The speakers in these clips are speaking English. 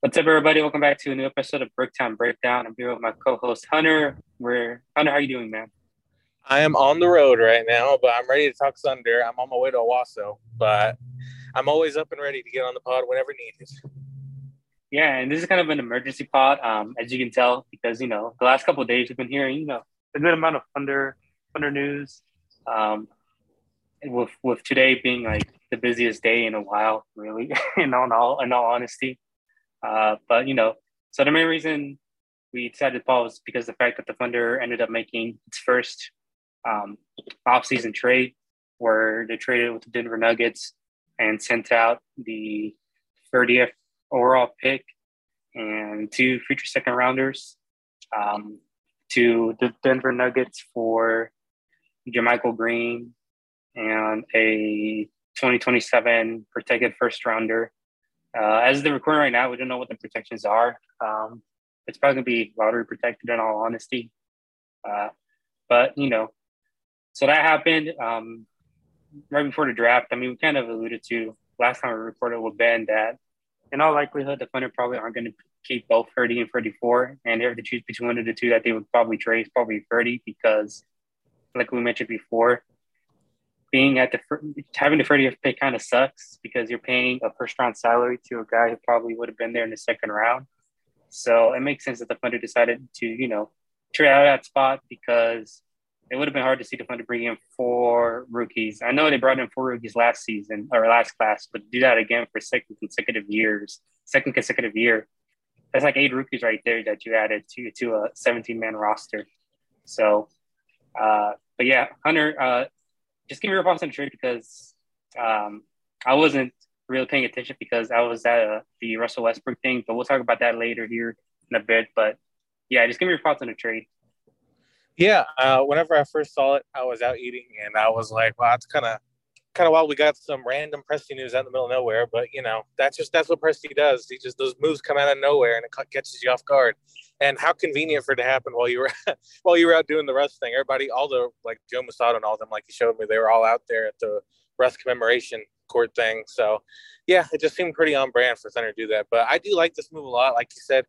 What's up, everybody? Welcome back to a new episode of Bricktown Breakdown. I'm here with my co-host Hunter. We're Hunter. How you doing, man? I am on the road right now, but I'm ready to talk Thunder. I'm on my way to Owasso, but I'm always up and ready to get on the pod whenever needed. Yeah, and this is kind of an emergency pod, um, as you can tell, because you know the last couple of days we've been hearing, you know, a good amount of Thunder Thunder news. Um, with with today being like the busiest day in a while, really, in all in all honesty. Uh, but you know, so the main reason we decided to pause because the fact that the Thunder ended up making its first um, off-season trade, where they traded with the Denver Nuggets and sent out the 30th overall pick and two future second rounders um, to the Denver Nuggets for JaMychal Green and a 2027 protected first rounder uh, as the recording right now, we don't know what the protections are. Um, it's probably gonna be lottery protected in all honesty. Uh, but you know, so that happened um, right before the draft. I mean, we kind of alluded to last time we recorded with Ben that in all likelihood, the Thunder probably aren't going to keep both 30 and 34. And if they choose between one of the two that they would probably trade probably 30 because, like we mentioned before, being at the having the 30th pick kind of sucks because you're paying a first round salary to a guy who probably would have been there in the second round. So it makes sense that the Thunder decided to, you know, trade out that spot because it would have been hard to see the Thunder bring in four rookies. I know they brought in four rookies last season or last class, but do that again for second consecutive years, second consecutive year. That's like eight rookies right there that you added to to a 17 man roster. So, uh, but yeah, Hunter, uh, just give me your thoughts on the trade because um, I wasn't really paying attention because I was at uh, the Russell Westbrook thing, but we'll talk about that later here in a bit. But yeah, just give me your thoughts on the trade. Yeah, uh, whenever I first saw it, I was out eating and I was like, "Wow, it's kind of kind of wild." We got some random Presti news out in the middle of nowhere, but you know, that's just that's what Presti does. He just those moves come out of nowhere and it catches you off guard and how convenient for it to happen while you were while you were out doing the Russ thing. Everybody, all the like Joe Mussatto and all them, like you showed me, they were all out there at the Russ commemoration court thing. So, yeah, it just seemed pretty on brand for Thunder to do that. But I do like this move a lot. Like you said,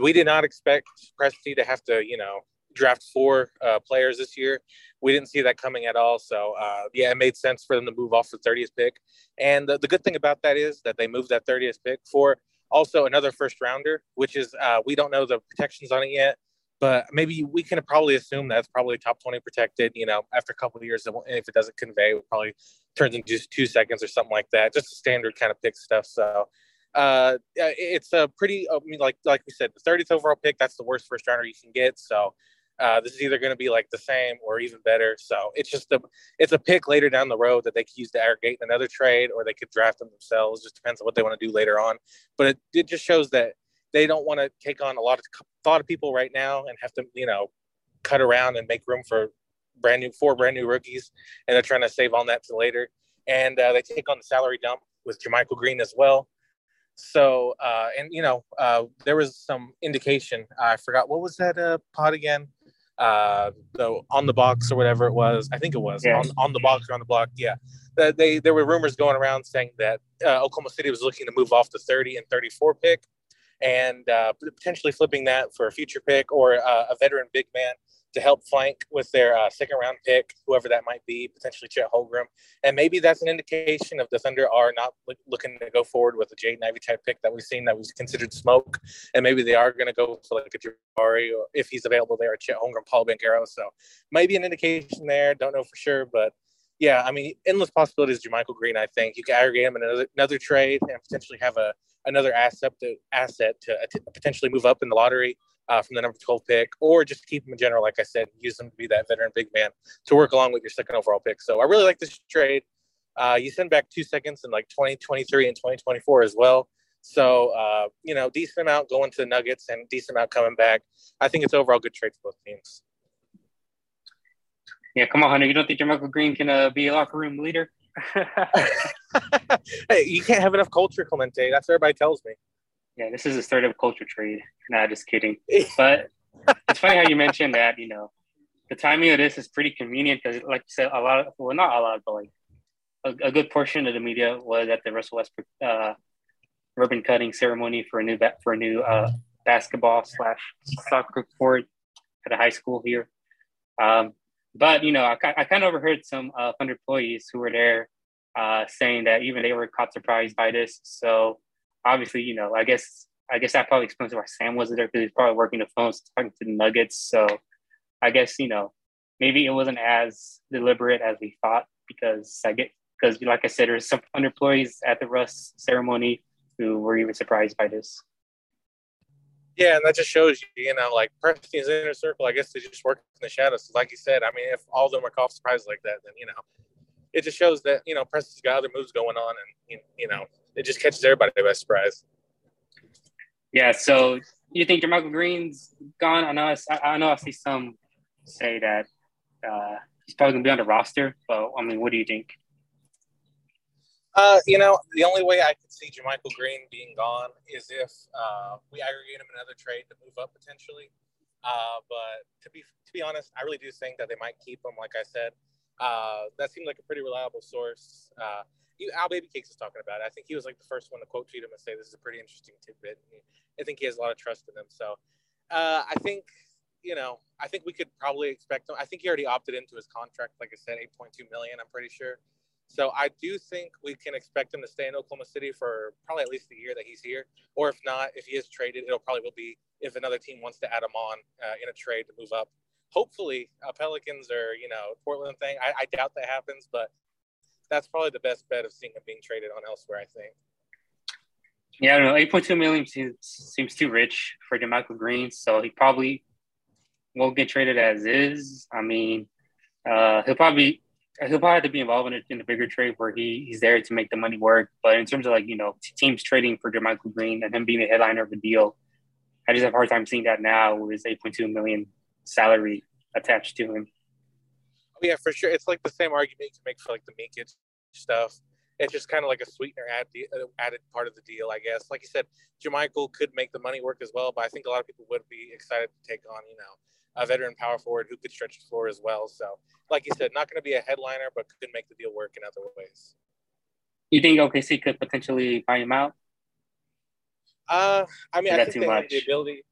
we did not expect Presti to have to, you know, draft four uh, players this year. We didn't see that coming at all. So, uh, yeah, it made sense for them to move off the 30th pick. And the, the good thing about that is that they moved that 30th pick for also another first rounder, which is uh, we don't know the protections on it yet, but maybe we can probably assume that's probably top 20 protected. You know, after a couple of years, if it doesn't convey, it probably turns into just two seconds or something like that. Just a standard kind of pick stuff. So uh, it's a pretty, I mean, like like we said, the 30th overall pick. That's the worst first rounder you can get. So uh, this is either going to be like the same or even better. So it's just a it's a pick later down the road that they could use to aggregate in another trade, or they could draft them themselves. Just depends on what they want to do later on. But it, it just shows that they don't want to take on a lot of a lot of people right now and have to you know cut around and make room for brand new four brand new rookies, and they're trying to save on that to later. And uh, they take on the salary dump with JaMychal Green as well. So, uh, and you know, uh, there was some indication. I forgot what was that uh, pod again? Uh, the on the box or whatever it was. I think it was yeah. on, on the box or on the block. Yeah, that they there were rumors going around saying that uh, Oklahoma City was looking to move off the 30 and 34 pick, and uh, potentially flipping that for a future pick or uh, a veteran big man to help flank with their uh, second round pick, whoever that might be, potentially Chet Holmgren. And maybe that's an indication of the Thunder are not look, looking to go forward with a Jaden Ivey type pick that we've seen that was considered smoke. And maybe they are going to go for like a Jabari or if he's available there, Chet Holmgren, Paul Banchero. So maybe an indication there. Don't know for sure, but yeah, I mean, endless possibilities. JaMychal Green, I think you can aggregate him in another, another trade and potentially have a another asset to asset to, to potentially move up in the lottery uh, from the number 12 pick, or just keep him in general, like I said, use him to be that veteran big man to work along with your second overall pick. So I really like this trade. Uh, you send back two seconds in like 2023 and 2024 as well. So, uh, you know, decent amount going to the Nuggets and decent amount coming back. I think it's overall good trade for both teams. Yeah, come on, Hunter. You don't think JaMychal Green can uh, be a locker room leader? hey, you can't have enough culture, Clemente. That's what everybody tells me. Yeah, this is a startup culture trade. Nah, just kidding. But it's funny how you mentioned that. You know, the timing of this is pretty convenient because, like you said, a lot of well, not a lot, but like a, a, good portion of the media was at the Russell Westbrook uh, ribbon cutting ceremony for a new for a new uh, basketball slash soccer court at a high school here. Um, but you know, I, I kind of overheard some uh, Thunder employees who were there uh, saying that even they were caught surprised by this. So obviously, you know, I guess I guess that probably explains why Sam wasn't there because he's probably working the phones talking to the Nuggets. So I guess you know maybe it wasn't as deliberate as we thought because I get because like I said, there's some employees at the Russ ceremony who were even surprised by this. Yeah, and that just shows you, you know, like Presti's inner circle. I guess they just work in the shadows. Like you said, I mean, if all of them are caught surprised like that, then you know, it just shows that you know Presti's got other moves going on, and you know, it just catches everybody by surprise. Yeah. So you think JaMychal Green's gone? I know. I, I know. I see some say that uh, he's probably gonna be on the roster. But I mean, what do you think? Uh, you know, the only way I could see JaMychal Green being gone is if uh, we aggregate him in another trade to move up potentially. Uh, but to be to be honest, I really do think that they might keep him. Like I said, uh, that seemed like a pretty reliable source. Uh, Al Baby Cakes is talking about it. I think he was like the first one to quote tweet him and say this is a pretty interesting tidbit. I think he has a lot of trust in them. So uh, I think you know I think we could probably expect him. I think he already opted into his contract. Like I said, eight point two million. I'm pretty sure. So I do think we can expect him to stay in Oklahoma City for probably at least the year that he's here. Or if not, if he is traded, it'll probably will be if another team wants to add him on uh, in a trade to move up. Hopefully, uh, Pelicans or you know Portland thing. I, I doubt that happens, but that's probably the best bet of seeing him being traded on elsewhere. I think. Yeah, I don't know. Eight point two million seems seems too rich for JaMychal Green, so he probably won't get traded as is. I mean, uh, he'll probably he'll probably have to be involved in a, in a bigger trade where he, he's there to make the money work. But in terms of like, you know, teams trading for JaMychal Green and him being the headliner of the deal, I just have a hard time seeing that now with his 8.2 million salary attached to him. Oh, yeah, for sure. It's like the same argument you can make for like the Minkic stuff. It's just kind of like a sweetener add, uh, added part of the deal, I guess. Like you said, JaMychal could make the money work as well, but I think a lot of people would be excited to take on, you know, a veteran power forward who could stretch the floor as well. So, like you said, not going to be a headliner, but could make the deal work in other ways. You think OKC could potentially buy him out? Uh, I mean, I think they much? have the ability.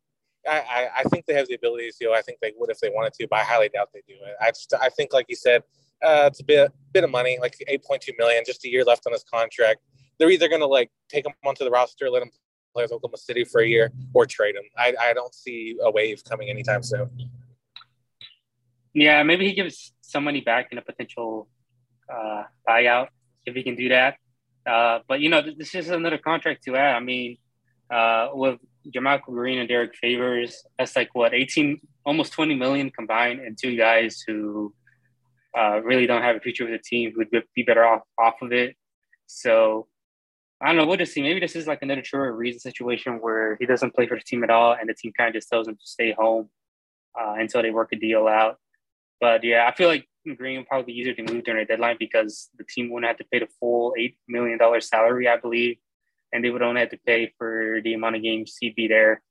I, I, I, think they have the ability to. I think they would if they wanted to, but I highly doubt they do. I just, I think, like you said, uh, it's a bit, bit of money, like eight point two million, just a year left on his contract. They're either going to like take him onto the roster, let him play with Oklahoma City for a year, or trade him. I, I don't see a wave coming anytime soon. Yeah, maybe he gives some money back in a potential uh, buyout if he can do that. Uh, but you know, this is another contract to add. I mean, uh, with JaMychal Green and Derrick Favors, that's like what eighteen, almost twenty million combined, and two guys who uh, really don't have a future with the team would be better off off of it. So I don't know. We'll just see. Maybe this is like another Trevor Ariza situation where he doesn't play for the team at all, and the team kind of just tells him to stay home uh, until they work a deal out. But yeah, I feel like Green would probably be easier to move during a deadline because the team wouldn't have to pay the full eight million dollar salary, I believe, and they would only have to pay for the amount of games he'd be there,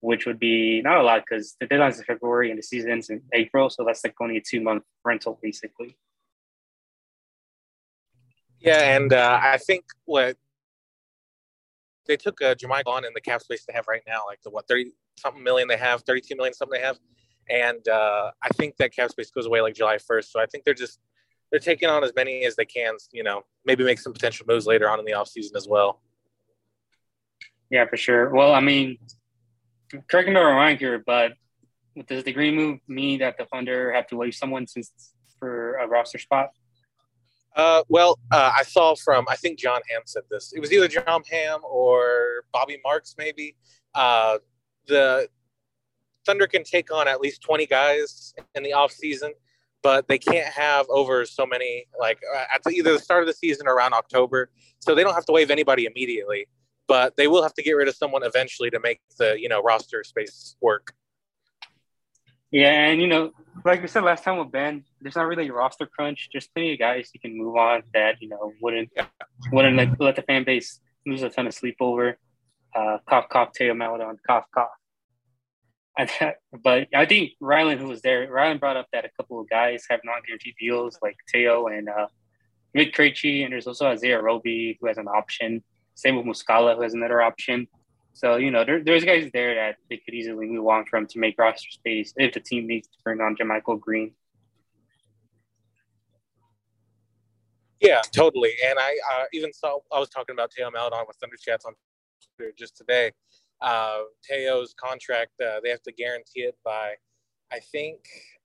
which would be not a lot because the deadline's in February and the season ends in April, so that's like only a two month rental basically. Yeah, and uh, I think what they took uh, JaMychal on in the cap space they have right now, like the what thirty something million they have, thirty two million something they have and uh, I think that cap space goes away like July 1st. So I think they're just they're taking on as many as they can. You know, maybe make some potential moves later on in the offseason as well. Yeah, for sure. Well, I mean, correct me if I'm wrong here, but does the green move mean that the Thunder have to waive someone since for a roster spot? Uh, well, uh, I saw from I think John Ham said this. It was either John Ham or Bobby Marks, maybe. Uh, the Thunder can take on at least 20 guys in the off season, but they can't have over so many like uh, at the, either the start of the season or around October. So they don't have to waive anybody immediately, but they will have to get rid of someone eventually to make the you know roster space work. Yeah, and you know, like we said last time with Ben, there's not really a roster crunch. Just plenty of guys you can move on that you know wouldn't wouldn't let, let the fan base lose a ton of sleep over. Uh, cough, cough, Theo Maledon, cough, cough. but I think Rylan, who was there, Rylan brought up that a couple of guys have non-guaranteed deals, like Teo and uh, Mick Krejci, and there's also Isaiah Roby, who has an option. Same with Muscala, who has another option. So, you know, there, there's guys there that they could easily move on from to make roster space if the team needs to bring on JaMychal Green. Yeah, totally. And I uh, even saw, I was talking about Theo Maledon with Thunder Chats on Twitter just today. Uh, Teo's contract, uh, they have to guarantee it by, I think,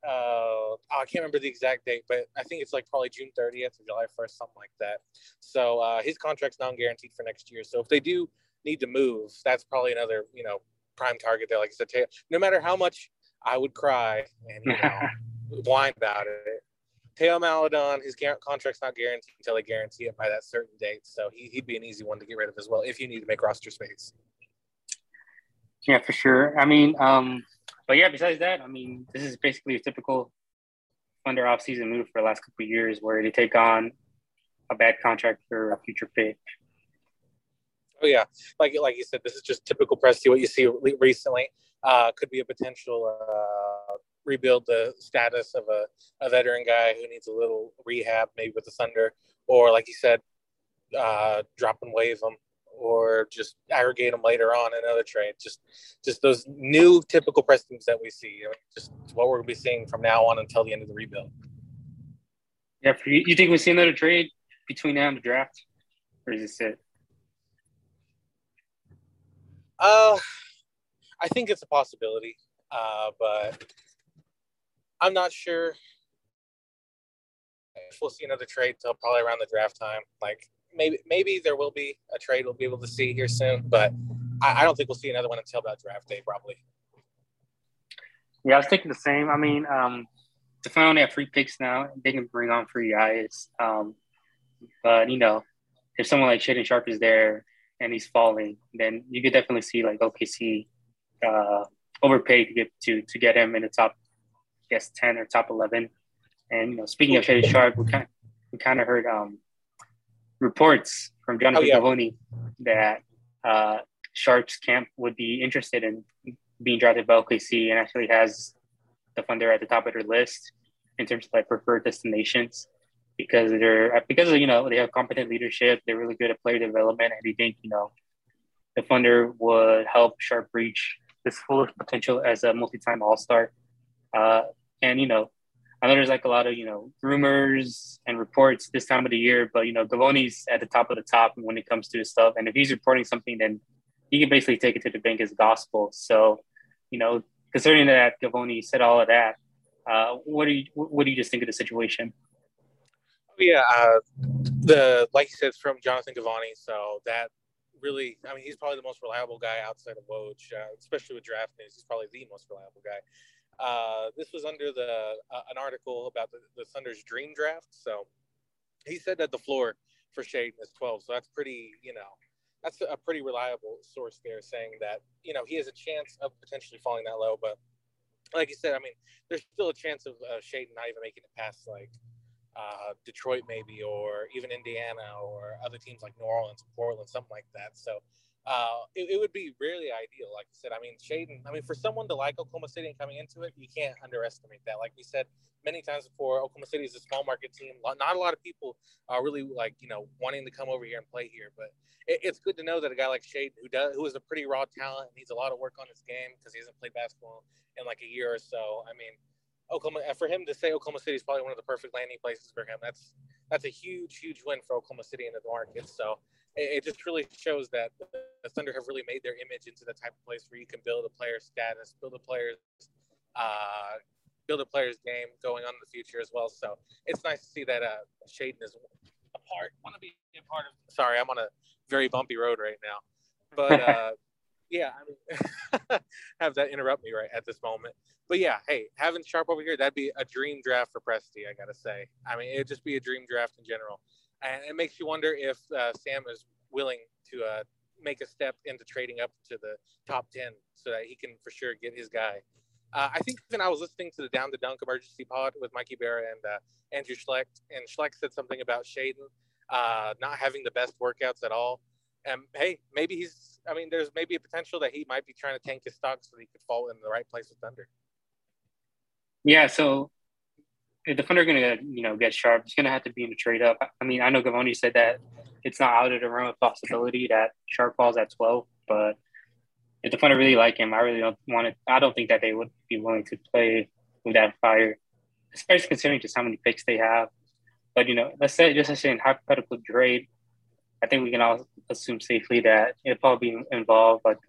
uh, I can't remember the exact date, but I think it's like probably June 30th or July 1st, something like that. So uh, his contract's non guaranteed for next year. So if they do need to move, that's probably another, you know, prime target there. Like I said, Teo, no matter how much I would cry and, you know, whine about it, Theo Maledon, his contract's not guaranteed until they guarantee it by that certain date. So he, would be an easy one to get rid of as well if you need to make roster space. Yeah, for sure. I mean, um, but yeah, besides that, I mean, this is basically a typical Thunder offseason move for the last couple years where they take on a bad contract for a future pick. Oh yeah, like like you said, this is just typical Presti. What you see recently uh, could be a potential uh, rebuild the status of a, a veteran guy who needs a little rehab, maybe with the Thunder, or like you said, uh, drop and wave them, or just aggregate them later on in another trade. Just just those new typical Prestons that we see. I mean, just what we're going to be seeing from now on until the end of the rebuild. Yeah, you, you think we see another trade between now and the draft, or is this it? Uh, I think it's a possibility, uh, but I'm not sure if we'll see another trade till probably around the draft time. Like maybe maybe there will be a trade we'll be able to see here soon, but I, I don't think we'll see another one until about draft day probably. Yeah, I was thinking the same. I mean, um, to finally have free picks now, they can bring on free guys. Um, but you know, if someone like Shaedon Sharpe is there and he's falling, then you could definitely see like OKC uh, overpaid to get to to get him in the top I guess ten or top eleven. And you know, speaking of Shaedon Sharpe, we kind we kind of heard um, reports from Jonathan oh, yeah. That uh, Sharpe's camp would be interested in being drafted by OKC and actually has the Thunder at the top of their list in terms of like preferred destinations because they're because you know they have competent leadership, they're really good at player development, and they think you know the Thunder would help Sharpe reach this full potential as a multi-time All Star. Uh, and you know, I know there's like a lot of you know rumors and reports this time of the year, but you know, Givony's at the top of the top when it comes to his stuff, and if he's reporting something, then he can basically take it to the bank as gospel. So, you know, concerning that Givony said all of that, uh, what do you what do you just think of the situation? Yeah, uh, the like you said, it's from Jonathan Givony, so that really, I mean, he's probably the most reliable guy outside of Woj, uh, especially with draft news. He's probably the most reliable guy. Uh, this was under the uh, an article about the, the Thunder's dream draft. So he said that the floor for Shaedon is 12. So that's pretty, you know, that's a pretty reliable source there saying that, you know, he has a chance of potentially falling that low. But like you said, I mean, there's still a chance of uh, Shaedon not even making it past like uh, Detroit, maybe, or even Indiana or other teams like New Orleans, Portland, something like that. So uh, it, it, would be really ideal. Like I said, I mean, Shaedon, I mean, for someone to like Oklahoma City and coming into it, you can't underestimate that. Like we said many times before, Oklahoma City is a small market team. Not a lot of people are really like, you know, wanting to come over here and play here. But it, it's good to know that a guy like Shaedon, who does, who is a pretty raw talent, needs a lot of work on his game because he hasn't played basketball in like a year or so. I mean, Oklahoma, for him to say Oklahoma City is probably one of the perfect landing places for him, that's that's a huge, huge win for Oklahoma City in the market. So it, it just really shows that the Thunder have really made their image into the type of place where you can build a player's status, build a player's, uh, build a player's game going on in the future as well. So it's nice to see that uh, Shaedon is a part. Want to be a part of? Sorry, I'm on a very bumpy road right now, but. Uh, yeah, I mean, have that interrupt me right at this moment. But yeah, hey, having Sharpe over here, that'd be a dream draft for Presti. I gotta say. I mean, it'd just be a dream draft in general, and it makes you wonder if uh, Sam is willing to uh, make a step into trading up to the top ten so that he can for sure get his guy. Uh, I think even I was listening to the Down the Dunk emergency pod with Mikey Barra and uh, Andrew Schlecht, and Schlecht said something about Shaedon uh, not having the best workouts at all. And hey, maybe he's. I mean, there's maybe a potential that he might be trying to tank his stock so he could fall in the right place with Thunder. Yeah. So the are going to, you know, get Sharpe, it's going to have to be in a trade up. I mean, I know Givony said that it's not out of the realm of possibility that Sharpe falls at 12. But if the Thunder really like him, I really don't want to. I don't think that they would be willing to play with that fire, especially considering just how many picks they have. But you know, let's say just say in hypothetical trade, I think we can all assume safely that it'll probably be involved like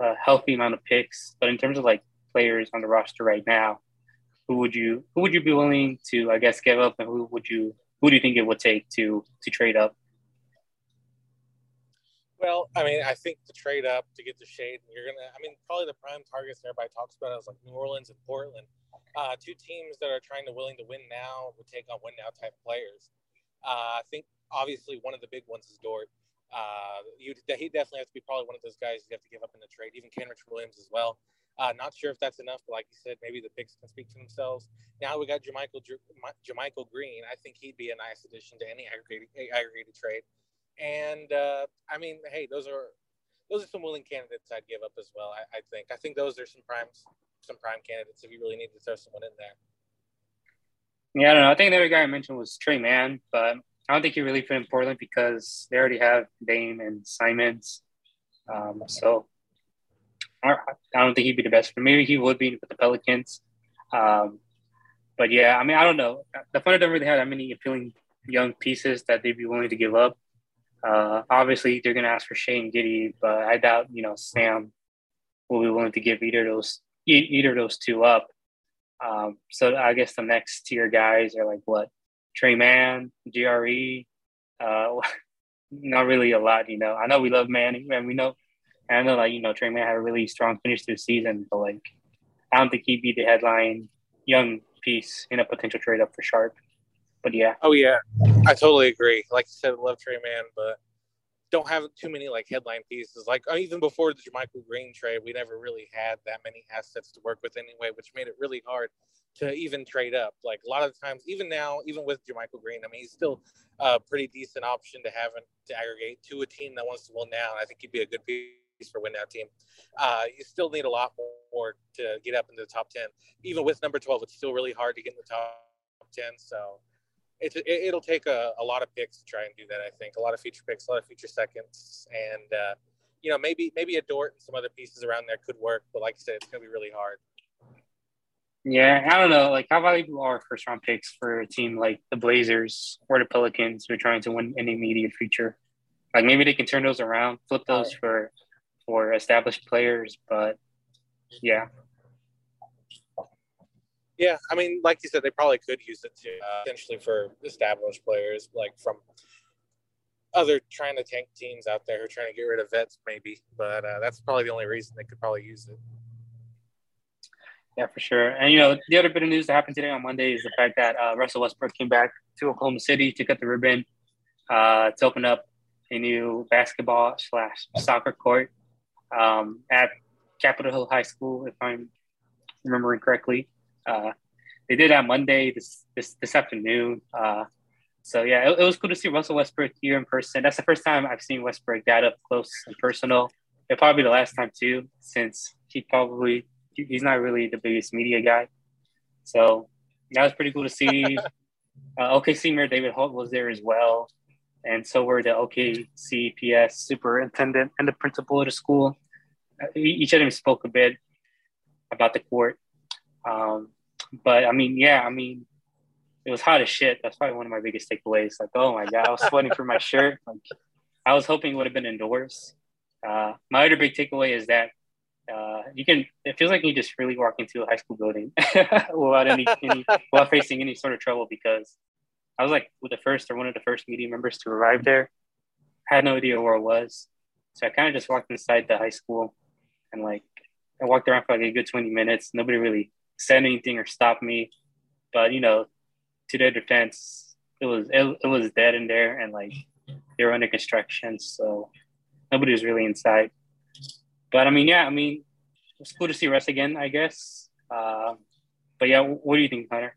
a healthy amount of picks. But in terms of like players on the roster right now, who would you who would you be willing to I guess give up, and who would you who do you think it would take to to trade up? Well, I mean, I think to trade up to get the shade, you're gonna. I mean, probably the prime targets everybody talks about is like New Orleans and Portland, uh, two teams that are trying to willing to win now would take on win now type players. Uh, I think obviously one of the big ones is Dort. Uh, you he definitely has to be probably one of those guys you have to give up in the trade. Even Kenrich Williams as well. Uh, not sure if that's enough, but like you said, maybe the picks can speak to themselves. Now we got JaMychal JaMychal Green. I think he'd be a nice addition to any aggregated aggregated trade. And uh, I mean, hey, those are those are some willing candidates I'd give up as well. I, I think I think those are some primes, some prime candidates if you really need to throw someone in there. Yeah, I don't know. I think the other guy I mentioned was Tre Mann, but I don't think he really fit in Portland because they already have Dame and Simons. Um, so I, don't think he'd be the best. But maybe he would be with the Pelicans. Um, but yeah, I mean, I don't know. The Thunder don't really have that many appealing young pieces that they'd be willing to give up. Uh, obviously, they're going to ask for Shane Giddey, but I doubt you know Sam will be willing to give either those either of those two up. Um, so I guess the next tier guys are like what Tre Mann, GRE. Uh, not really a lot, you know. I know we love Manning, and we know, and I know like you know Tre Mann had a really strong finish to the season, but like I don't think he'd be the headline young piece in a potential trade up for Sharpe. But yeah. Oh yeah, I totally agree. Like you said, love Tre Mann, but don't have too many like headline pieces. Like uh, even before the JaMychal Green trade, we never really had that many assets to work with anyway, which made it really hard to even trade up. Like a lot of times, even now, even with JaMychal Green, I mean, he's still a pretty decent option to have to aggregate to a team that wants to win now. I think he'd be a good piece for win now team. Uh, you still need a lot more to get up into the top ten. Even with number twelve, it's still really hard to get in the top ten. So it, it, will take a, a lot of picks to try and do that. I think a lot of future picks, a lot of future seconds, and uh, you know maybe maybe a Dort and some other pieces around there could work. But like I said, it's gonna be really hard. Yeah, I don't know. Like, how valuable are first round picks for a team like the Blazers or the Pelicans who are trying to win in the immediate future? Like, maybe they can turn those around, flip those for for established players. But yeah, yeah, I mean, like you said, they probably could use it to uh, potentially for established players, like from other trying to tank teams out there who are trying to get rid of vets, maybe. But uh, that's probably the only reason they could probably use it. Yeah, for sure. And you know, the other bit of news that happened today on Monday is the fact that uh, Russell Westbrook came back to Oklahoma City to cut the ribbon uh, to open up a new basketball slash soccer court um, at Capitol Hill High School, if I'm remembering correctly. Uh, they did that Monday this this, this afternoon. Uh, so yeah, it, it, was cool to see Russell Westbrook here in person. That's the first time I've seen Westbrook that up close and personal. It'll probably be the last time too, since he probably he's not really the biggest media guy. So that was pretty cool to see. uh, OKC Mayor David Holt was there as well, and so were the OKCPS superintendent and the principal of the school. Uh, each of them spoke a bit about the court um, but I mean, yeah, I mean, it was hot as shit. That's probably one of my biggest takeaways. Like, oh my god, I was sweating for my shirt. Like, I was hoping it would have been indoors. Uh, my other big takeaway is that uh, you can. It feels like you just really walk into a high school building without any, any without facing any sort of trouble because I was like with the first or one of the first media members to arrive there. I had no idea where I was, so I kind of just walked inside the high school and like I walked around for like a good twenty minutes. Nobody really said anything or stopped me. But you know, to their defense, it was it, it was dead in there, and like they were under construction, so nobody was really inside. But I mean, yeah, I mean, it's cool to see Russ again, I guess. Uh, but yeah, what do you think, Hunter?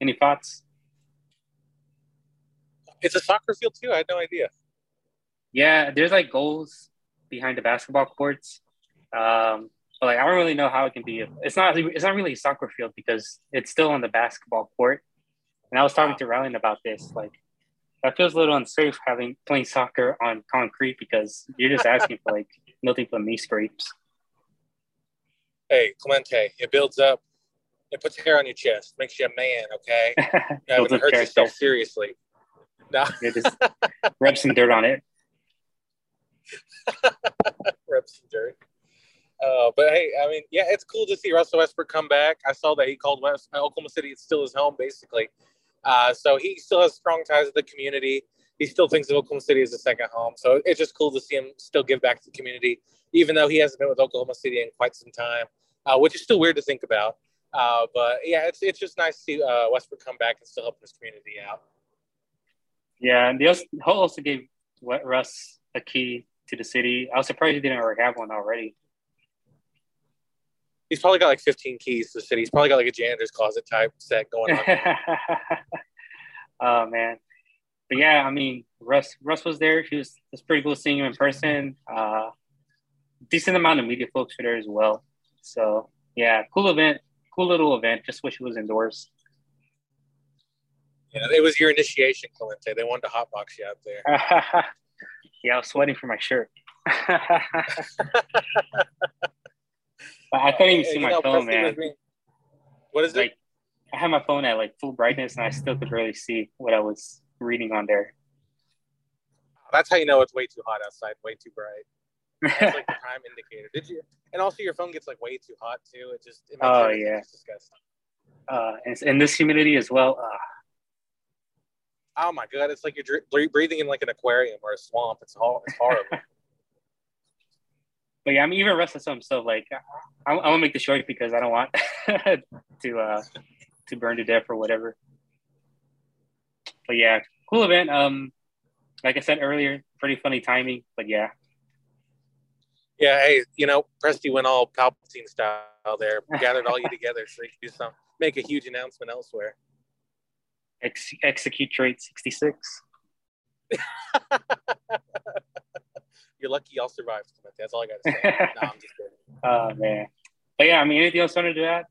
Any thoughts? It's a soccer field too. I had no idea. Yeah, there's like goals behind the basketball courts. Um, but like I don't really know how it can be. It's not. It's not really a soccer field because it's still on the basketball court. And I was talking to Ryan about this. Like, that feels a little unsafe having playing soccer on concrete because you're just asking for like nothing but knee scrapes. Hey, Clemente, it builds up. It puts hair on your chest, makes you a man. Okay, you haven't hurt yourself seriously. No, yeah, just rub some dirt on it. rub some dirt. Uh, but hey, I mean, yeah, it's cool to see Russell Westbrook come back. I saw that he called West Oklahoma City. It's still his home, basically. Uh, so he still has strong ties with the community. He still thinks of Oklahoma City as a second home. So it's just cool to see him still give back to the community, even though he hasn't been with Oklahoma City in quite some time, uh, which is still weird to think about. Uh, but yeah, it's it's just nice to see uh, Westbrook come back and still help his community out. Yeah, and they also, also gave Russ a key to the city. I was surprised he didn't already have one already. He's probably got like 15 keys to the city. He's probably got like a janitor's closet type set going on. oh man, but yeah, I mean, Russ Russ was there. He was it was pretty cool seeing him in person. Uh, decent amount of media folks were there as well. So yeah, cool event, cool little event. Just wish it was indoors. Yeah, it was your initiation, Clemente. They wanted to hotbox you out there. yeah, I was sweating for my shirt. I couldn't even see my know, phone, man. What is like, it? I had my phone at like full brightness, and I still could barely see what I was reading on there. That's how you know it's way too hot outside, way too bright. That's like the prime indicator. Did you? And also, your phone gets like way too hot too. It just it oh yeah, disgusting. Uh, and, and this humidity as well. Uh, oh my god, it's like you're breathing in like an aquarium or a swamp. It's all it's horrible. but yeah, I'm even restless himself. Like, I, I want to make the short because I don't want to uh, to burn to death or whatever. But yeah, cool event. Um, like I said earlier, pretty funny timing. But yeah. Yeah, hey, you know, Presti went all Palpatine style there, gathered all you together so you can do some, make a huge announcement elsewhere. Ex- execute trait sixty six. You're lucky y'all survived. That's all I got to say. no, I'm just kidding. Oh man. But yeah, I mean, anything else you want to add?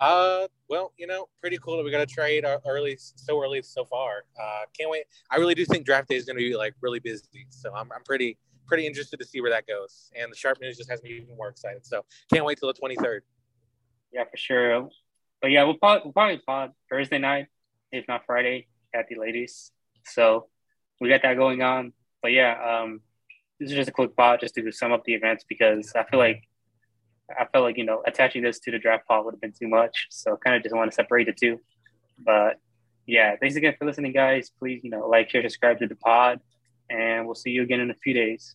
Uh, well, you know, pretty cool that we got to trade early, so early so far. Uh, can't wait. I really do think draft day is going to be like really busy, so I'm, I'm pretty pretty interested to see where that goes. And the Sharpe news just has me even more excited. So can't wait till the 23rd. Yeah, for sure. But yeah, we'll probably, we'll probably pod Thursday night, if not Friday, at the ladies. So we got that going on. But yeah, um, this is just a quick pod just to sum up the events because I feel like I felt like you know attaching this to the draft pod would have been too much. So kind of just want to separate the two. But yeah, thanks again for listening, guys. Please you know like, share, subscribe to the pod, and we'll see you again in a few days.